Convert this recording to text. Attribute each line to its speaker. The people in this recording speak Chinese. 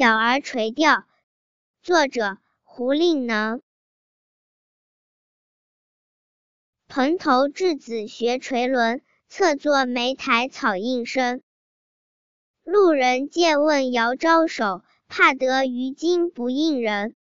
Speaker 1: 小儿垂钓。作者胡令能。蓬头稚子学垂纶侧坐莓苔草映身。路人借问遥招手怕得鱼惊不应人